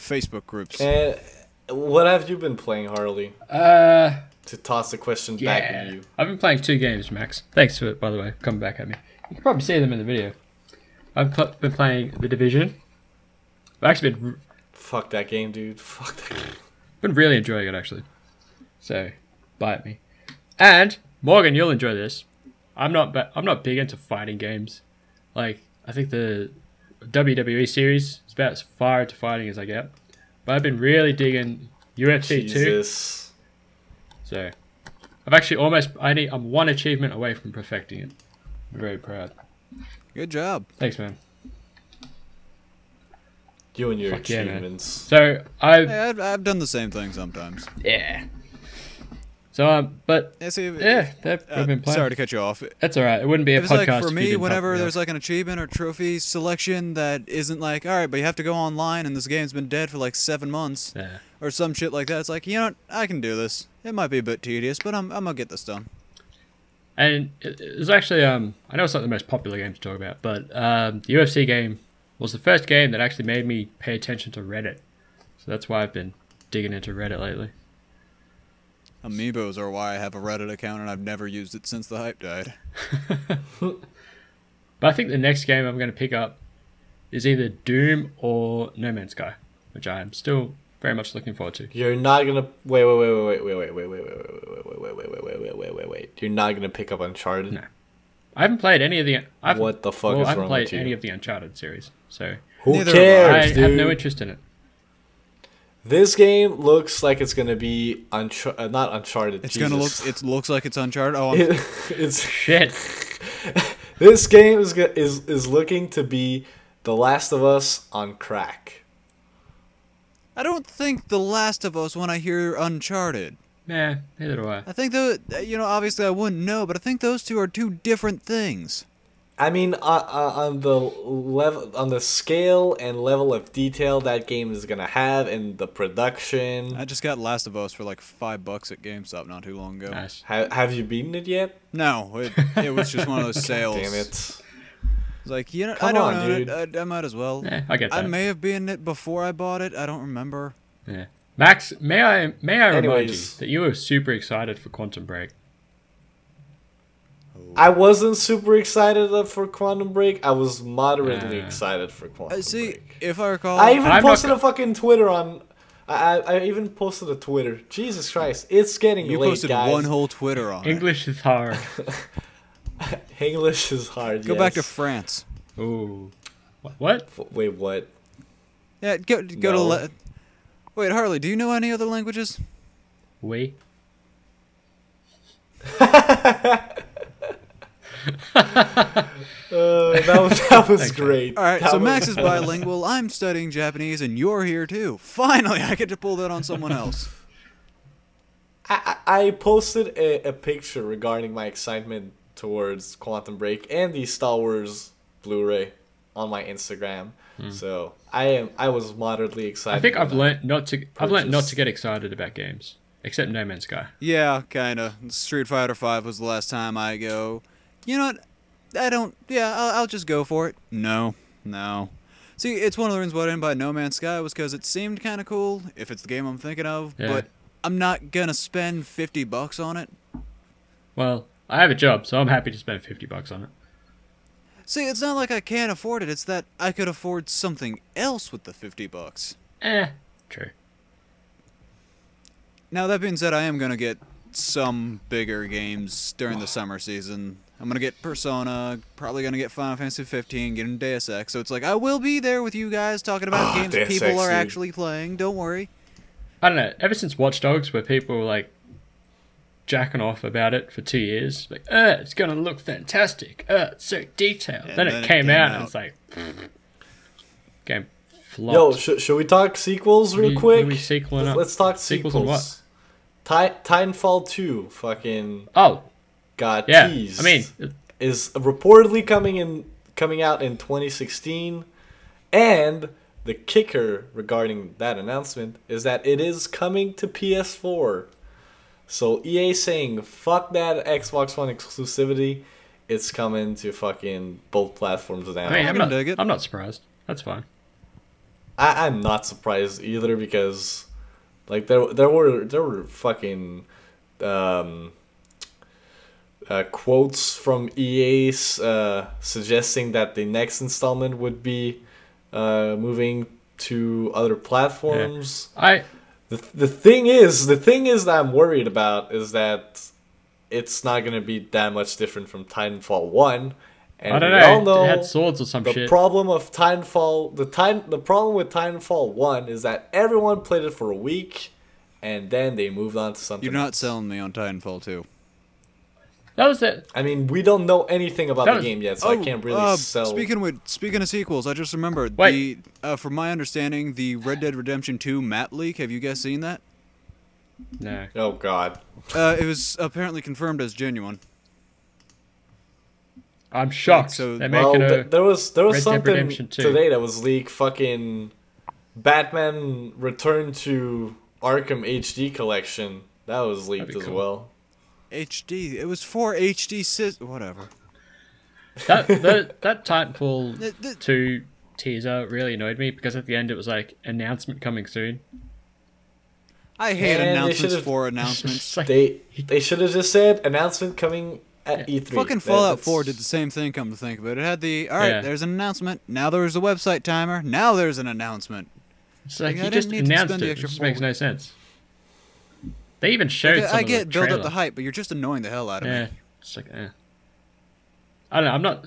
Facebook groups. And what have you been playing, Harley? Uh, To toss the question back at you. I've been playing two games, Max. Thanks for it, by the way, for coming back at me. You can probably see them in the video. I've pl- been playing The Division. I've actually been, r- Fuck that game, dude. Fuck that game. been really enjoying it, actually. So, buy bite me. And Morgan, you'll enjoy this. I'm not, ba- I'm not big into fighting games. Like, I think the WWE series. It's about as far into fighting as I get. But I've been really digging UFC 2. So I've actually almost I need I'm one achievement away from perfecting it. I'm very proud. Good job. Thanks, man. You and your Fuck yeah, achievements. So I've Hey, I've, I've done the same thing sometimes. yeah. So um, but Yeah, see, yeah, that, uh, I've been playing. sorry to cut you off. That's all right. It wouldn't be a podcast like for me, whenever there's like an achievement or trophy selection that isn't like, all right, but you have to go online and this game's been dead for like seven months yeah. or some shit like that. It's like, you know what? I can do this. It might be a bit tedious, but I'm, I'm gonna get this done. And it- it's actually um I know it's not the most popular game to talk about, but um, the UFC game was the first game that actually made me pay attention to Reddit. So that's why I've been digging into Reddit lately. Amiibos are why I have a Reddit account and I've never used it since the hype died. But I think the next game I'm going to pick up is either Doom or No Man's Sky, which I am still very much looking forward to. You're not gonna wait, wait, wait, wait, wait, wait, wait, wait, wait, wait, wait, wait, wait, wait, wait, wait, wait, wait, wait, wait. You're not gonna pick up Uncharted. No. I haven't played any of the. I've, What the fuck well, is I haven't wrong played with you? any of the Uncharted series, so Who Neither have I. I cares, dude? have no interest in it. This game looks like it's gonna be Unchar- uh, not Uncharted. It's gonna look. It looks like it's Uncharted. Oh, I'm, It, it's Shit. this game is is is looking to be The Last of Us on crack. I don't think The Last of Us when I hear Uncharted. Nah, neither do I. I think the you know obviously I wouldn't know, but I think those two are two different things. I mean, uh, uh, on the level, on the scale and level of detail that game is gonna have, and the production. I just got Last of Us for like five bucks at GameStop not too long ago. Nice. Ha- have you beaten it yet? No, it, it was just one of those sales. Damn it! It's like you know, I Come don't on, own dude. it. I, I might as well. Yeah, I get that. I may have been it before I bought it. I don't remember. Yeah. Max, may I may I remind you that you were super excited for Quantum Break? I wasn't super excited for Quantum Break. I was moderately Uh, excited for Quantum Uh, see, Break. if I recall, I even I'm posted go- a fucking Twitter on. I, I I even posted a Twitter. Jesus Christ, it's getting you late, posted guys. one whole Twitter on. English is hard. English is hard. Go back to. France. Ooh. What? Wait, what? Yeah, go go No. to. Le- Wait, Harley, do you know any other languages? We? Uh, that was that was Thanks, great. All right, That so was- Max is bilingual. I'm studying Japanese, and you're here too. Finally, I get to pull that on someone else. I, I I posted a, a picture regarding my excitement towards Quantum Break and the Star Wars Blu-ray on my Instagram. So I am I was moderately excited. Hmm. I think I've learned not to. I've learnt not to get excited about games, except No Man's Sky. Yeah, kinda. Street Fighter Five was the last time I go. You know what? I don't. Yeah, I'll, I'll just go for it. No, no. See, it's one of the reasons why I didn't buy No Man's Sky was because it seemed kind of cool. If it's the game I'm thinking of, Yeah. but I'm not gonna spend fifty bucks on it. Well, I have a job, so I'm happy to spend fifty bucks on it. See, it's not like I can't afford it. It's that I could afford something else with the fifty bucks. Eh, true. Now that being said, I am gonna get some bigger games during the summer season. I'm gonna get Persona, probably gonna get Final Fantasy 15, getting Deus Ex. So it's like I will be there with you guys talking about Ah, games Deus people Ex, are dude. actually playing. Don't worry. I don't know. Ever since Watch Dogs, where people were like jacking off about it for two years, like, uh, it's gonna look fantastic. Uh, it's so detailed. Then, then it it came, came out, out. and it's like, game flop. Yo, flopped. sh- should we talk sequels real you- quick? are we sequeling up? Let's talk Sequels sequels. on what? Ti- Titanfall 2 fucking oh, got yeah. teased. I mean, is reportedly coming in coming out in 2016 and the kicker regarding that announcement is that it is coming to PS4. So EA saying fuck that Xbox One exclusivity. It's coming to fucking both platforms now. I mean, I'm can not, dig it. I'm not surprised. That's fine. I, I'm not surprised either because like there there were there were fucking um, uh, quotes from EA uh, suggesting that the next installment would be uh, moving to other platforms. I The, the thing is, the thing is that I'm worried about is that it's not going to be that much different from Titanfall 1 And I don't we know. all know It had swords or some the shit. problem of Titanfall, the time, the problem with Titanfall One is that everyone played it for a week, and then they moved on to something. You're not else. selling me on Titanfall 2. That was it. I mean, we don't know anything about That the was- game yet, so I can't really uh, sell. Speaking with speaking of sequels, I just remembered Wait. the uh, from my understanding, the Red Dead Redemption 2 map leak. Have you guys seen that? No. oh God. Uh, it was apparently confirmed as genuine. I'm shocked. so- Well, th- there was there was Red something today that was leaked. Fucking Batman Return to Arkham HD collection. That was leaked as cool. well. HD. It was for HD. Sys- whatever. that that that Titanfall The- the- two teaser really annoyed me because at the end it was like announcement coming soon. I hate Man, announcements should've- for announcements. like, They they should have just said announcement coming at Yeah. E3. Fucking Fallout that's- 4 did the same thing. Come to think of it, it had the all right. Yeah. There's an announcement. Now there's a website timer. Now there's an announcement. it's like Like, I you didn't just need to announced spend it. the It extra just makes no sense. They even showed Okay, some I of get the build up the hype, but you're just annoying the hell out of Yeah, me. it's like eh. I don't know. I'm not.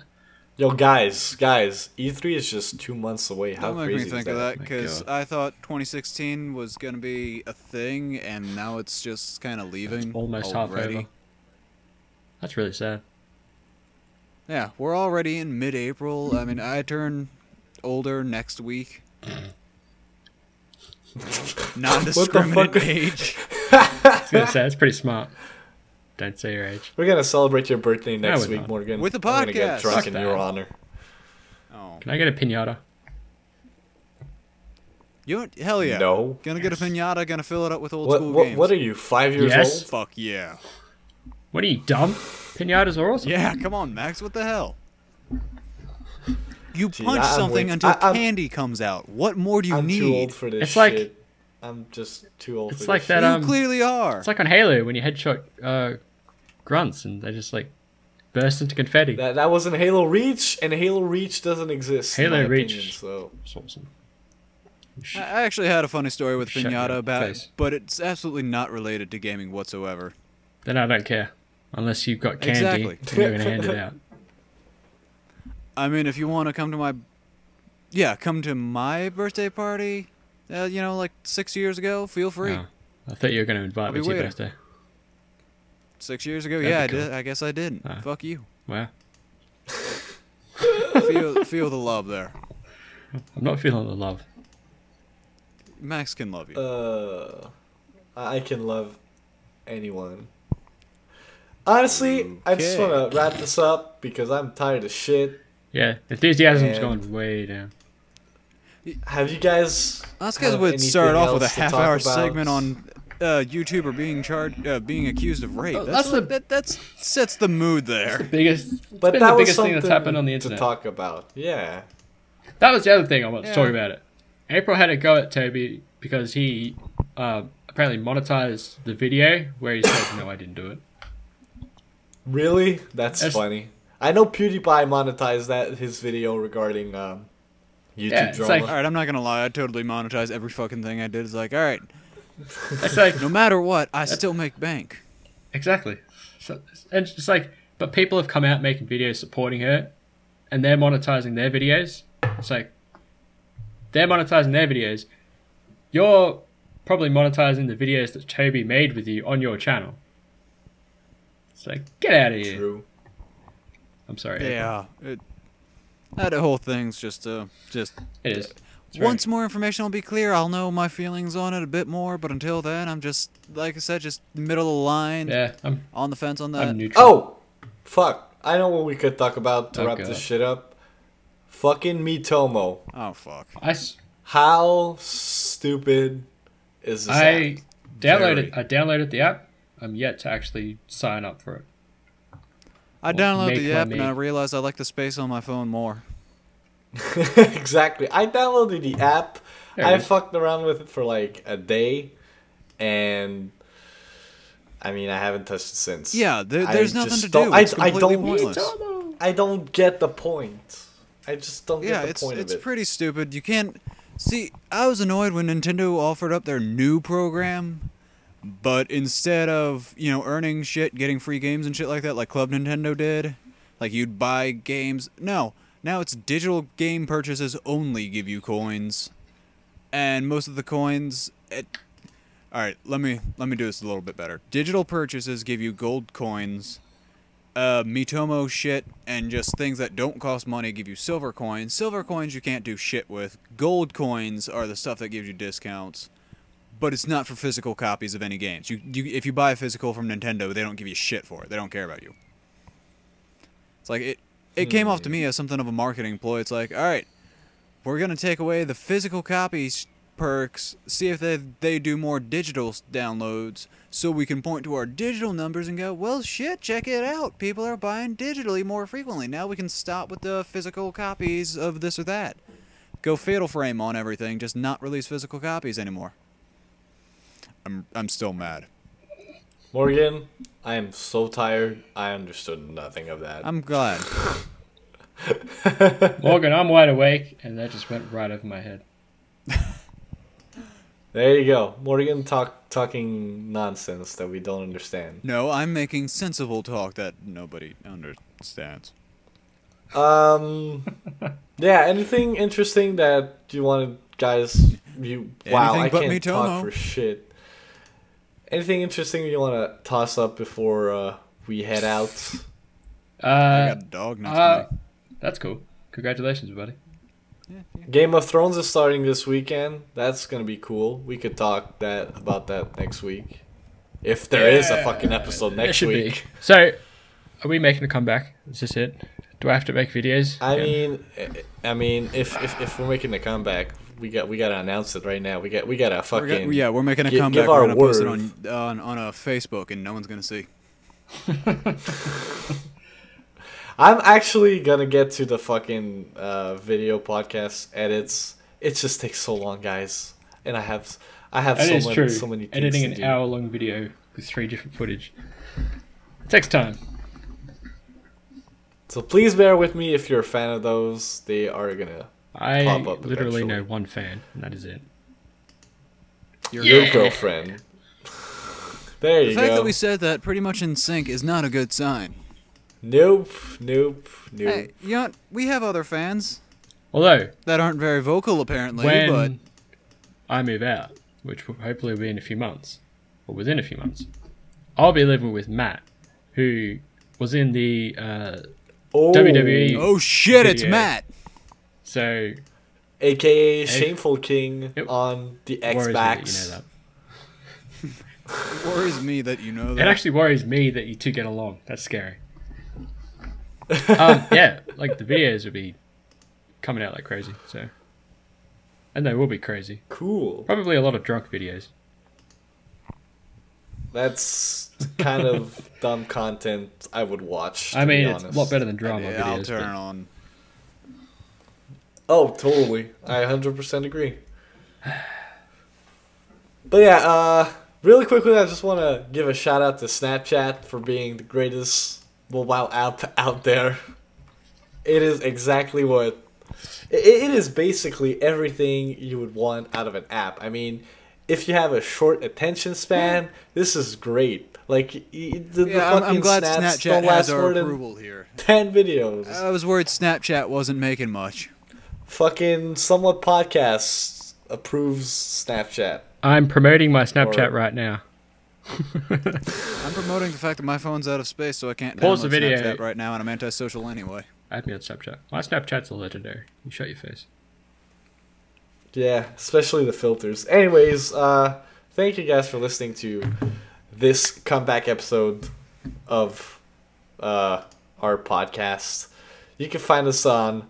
Yo, guys, guys, E3 is just two months away. How Don't make me think is of that? that because God. I thought 2016 was gonna be a thing, and now it's just kind of leaving. almost half already. over. That's really sad. Yeah, we're already in mid-April. I mean, I turn older next week. Non-discriminate fuck? age. I was gonna say it's pretty smart. Don't say your age. We're gonna celebrate your birthday next we're week, not. Morgan. With the I'm gonna get podcast. drunk Fuck in that. your honor. Oh, Can I get a pinata? you hell yeah. No. Gonna get a pinata. Gonna fill it up with old What, school what, games. what are you, five years Yes. old? Fuck yeah. What are you dumb? Pinatas are awesome. Yeah, come on, Max. What the hell? You Gee, punch I- something way- until I- candy comes out. What more do you I'm need? too old for this It's like- shit. I'm just too old It's for like this that, you shit. um, clearly are. It's like on Halo when you headshot uh, grunts and they just like burst into confetti. That, that wasn't Halo Reach, and Halo Reach doesn't exist. in Halo my Reach. Opinion, so It's awesome. I I actually had a funny story with Shut pinata about face. it, but it's absolutely not related to gaming whatsoever. Then I don't care. Unless you've got candy Exactly. and you're gonna hand it out. I mean, if you want to come to my, yeah, come to my birthday party, uh, you know, like six years ago, feel free. Oh, I thought you were gonna invite I'll me to your waiting. birthday. Six years ago, That'd yeah, I cool. did. I guess I did. Ah. Fuck you. Wow. feel feel the love there. I'm not feeling the love. Max can love you. uh, I can love anyone. Honestly, I just want to wrap this up because I'm tired of shit. Yeah, enthusiasm's And- gone way down. Have you guys? Us guys would start off with a half-hour about? segment on uh, YouTuber being charged, uh, being accused of rape. Oh, that's that's the- that that's sets the mood there. Biggest, But that the was biggest thing that's something happened on the to talk about. Yeah. That was the other thing I want to talk about it. April had a go at Toby because he uh, apparently monetized the video where he said, "No, I didn't do it." Really? That's That's- funny. I know PewDiePie monetized that his video regarding um, YouTube Yeah, drama. like- All right, I'm not gonna lie. I totally monetize every fucking thing I did. It's like, all right, It's like no matter what, I still make bank. exactly, so, and it's like, but people have come out making videos supporting her, and they're monetizing their videos. It's like they're monetizing their videos. You're probably monetizing the videos that Toby made with you on your channel. It's like, get out of here. True. I'm sorry. Yeah, it, that whole thing's just uh, just It is. It's very- once more information will be clear, I'll know my feelings on it a bit more. But until then, I'm just like I said, just middle of the line, Yeah, I'm, on the fence on that. I'm neutral. Oh, fuck! I know what we could talk about to Oh, wrap God. this shit up. Fucking Miitomo. oh fuck! I, s- How stupid is this? I app? downloaded Very. I downloaded the app. I'm yet to actually sign up for it. I Well, downloaded the my app and I me. realized I like the space on my phone more. exactly. I downloaded the app. There I is. fucked around with it for like a day, and I mean, I haven't touched it since. Yeah, there, I there's nothing to don't- do. I- It's I don't- pointless. I don't get the point. I just don't Yeah, get the it's point it's of it. pretty stupid. You can't see. I was annoyed when Nintendo offered up their new program, but instead of you know earning shit, getting free games and shit like that, like Club Nintendo did, Like you'd buy games. No, now it's digital game purchases only give you coins, and most of the coins. It, all right, let me let me do this a little bit better. Digital purchases give you gold coins. Uh, Miitomo shit and just things that don't cost money give you silver coins. Silver coins you can't do shit with. Gold coins are the stuff that gives you discounts but it's not for physical copies of any games. You, you if you buy a physical from Nintendo, they don't give you shit for it. They don't care about you. It's like it it came off to me hmm. as something of a marketing ploy. It's like, all right, we're gonna take away the physical copies perks, see if they they do more digital downloads, so we can point to our digital numbers and go, well, shit, check it out. People are buying digitally more frequently. Now we can stop with the physical copies of this or that. Go Fatal Frame on everything, just not release physical copies anymore. I'm I'm still mad. Morgan, I am so tired. I understood nothing of that. I'm glad. Morgan, I'm wide awake, and that just went right over my head. There you go. Morgan talk talking nonsense that we don't understand. No, I'm making sensible talk that nobody understands. Um yeah, anything interesting that you wanted guys you wow, Anything I but can't me, talk for shit. Anything interesting you want to toss up before uh, we head out? I Uh, got a dog next uh, to me. that's cool. Congratulations, buddy. Game of Thrones is starting this weekend. That's gonna be cool. We could talk that about that next week, if there is a fucking episode next week. be. So, are we making a comeback? Is this it? Do I have to make videos? I Yeah. mean, I- I mean, if, if if we're making a comeback, we got we gotta announce it right now. We got we gotta We're fucking yeah, we're making a gi- comeback. give We're our gonna post it word. on, on on a Facebook, and no one's gonna see. I'm actually gonna get to the fucking uh, video podcast edits. It just takes so long, guys, and I have I have That so is many true. so many things Editing to an do. hour long video with three different footage it takes time. So please bear with me if you're a fan of those. They are gonna I Pop up literally eventually. know one fan, and that is it. Your your Yeah. girlfriend. there The you fact go. that we said that pretty much in sync is not a good sign. Nope, nope, nope. Hey, you know, we have other fans Although that aren't very vocal apparently, when but I move out, which will hopefully will be in a few months, or within a few months, I'll be living with Matt, who was in the uh, oh, WWE. oh shit, it's Matt. So aka Shameful King It on the worries me that you know that. It worries me that you know that. It actually worries me that you two get along. That's scary. um, yeah, like the videos will be coming out like crazy. So, and they will be crazy. Cool. Probably a lot of drunk videos. That's kind of dumb content I would watch. I mean, be it's a lot better than drama yeah, I'll videos. turn but- on. Oh, totally. I 100% agree. But yeah, uh, really quickly, I just want to give a shout out to Snapchat for being the greatest mobile app out there. It is exactly what. i- It is basically everything you would want out of an app. I mean, if you have a short attention span, this is great. Like, the, the Yeah, I'm, I'm glad snaps Snapchat don't has last our more than approval here. 10 videos. I was worried Snapchat wasn't making much. Fucking somewhat podcast approves Snapchat. I'm promoting my Snapchat Or- right now. I'm promoting the fact that my phone's out of space, so I can't Pause download the video. Snapchat right now, and I'm antisocial anyway. Add me on Snapchat. My Snapchat's a legendary. You shut your face. Yeah, especially the filters. Anyways, uh thank you guys for listening to this comeback episode of uh our podcast. You can find us on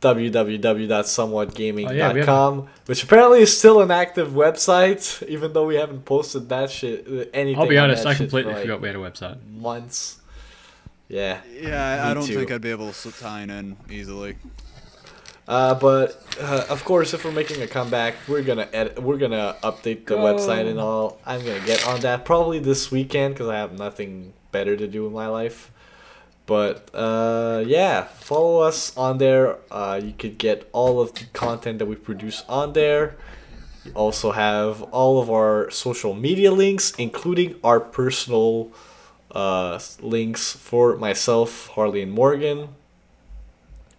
www.somewhatgaming.com, which apparently is still an active website, even though we haven't posted that shit uh, anything. I'll be honest, I completely for, like, forgot we had a website. months. Yeah. Yeah, I, I don't too. think I'd be able to sign in easily. Uh, but uh, of course, if we're making a comeback, we're gonna edit, we're gonna update the Go. website and all. I'm gonna get on that probably this weekend because I have nothing better to do in my life. But uh, yeah, follow us on there. Uh, you could get all of the content that we produce on there. You also have all of our social media links, including our personal uh, links for myself, Harley, and Morgan.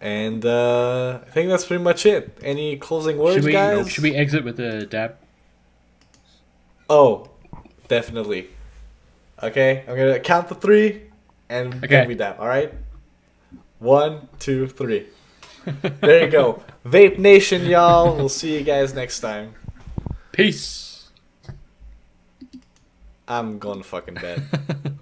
And uh, I think that's pretty much it. Any closing words, Should we guys? should we exit with the dab? Oh, definitely. Okay, I'm gonna count the three, and Okay. then we dab. All right. One, two, three. there you go. Vape Nation, y'all. We'll see you guys next time. Peace. I'm going to fucking bed.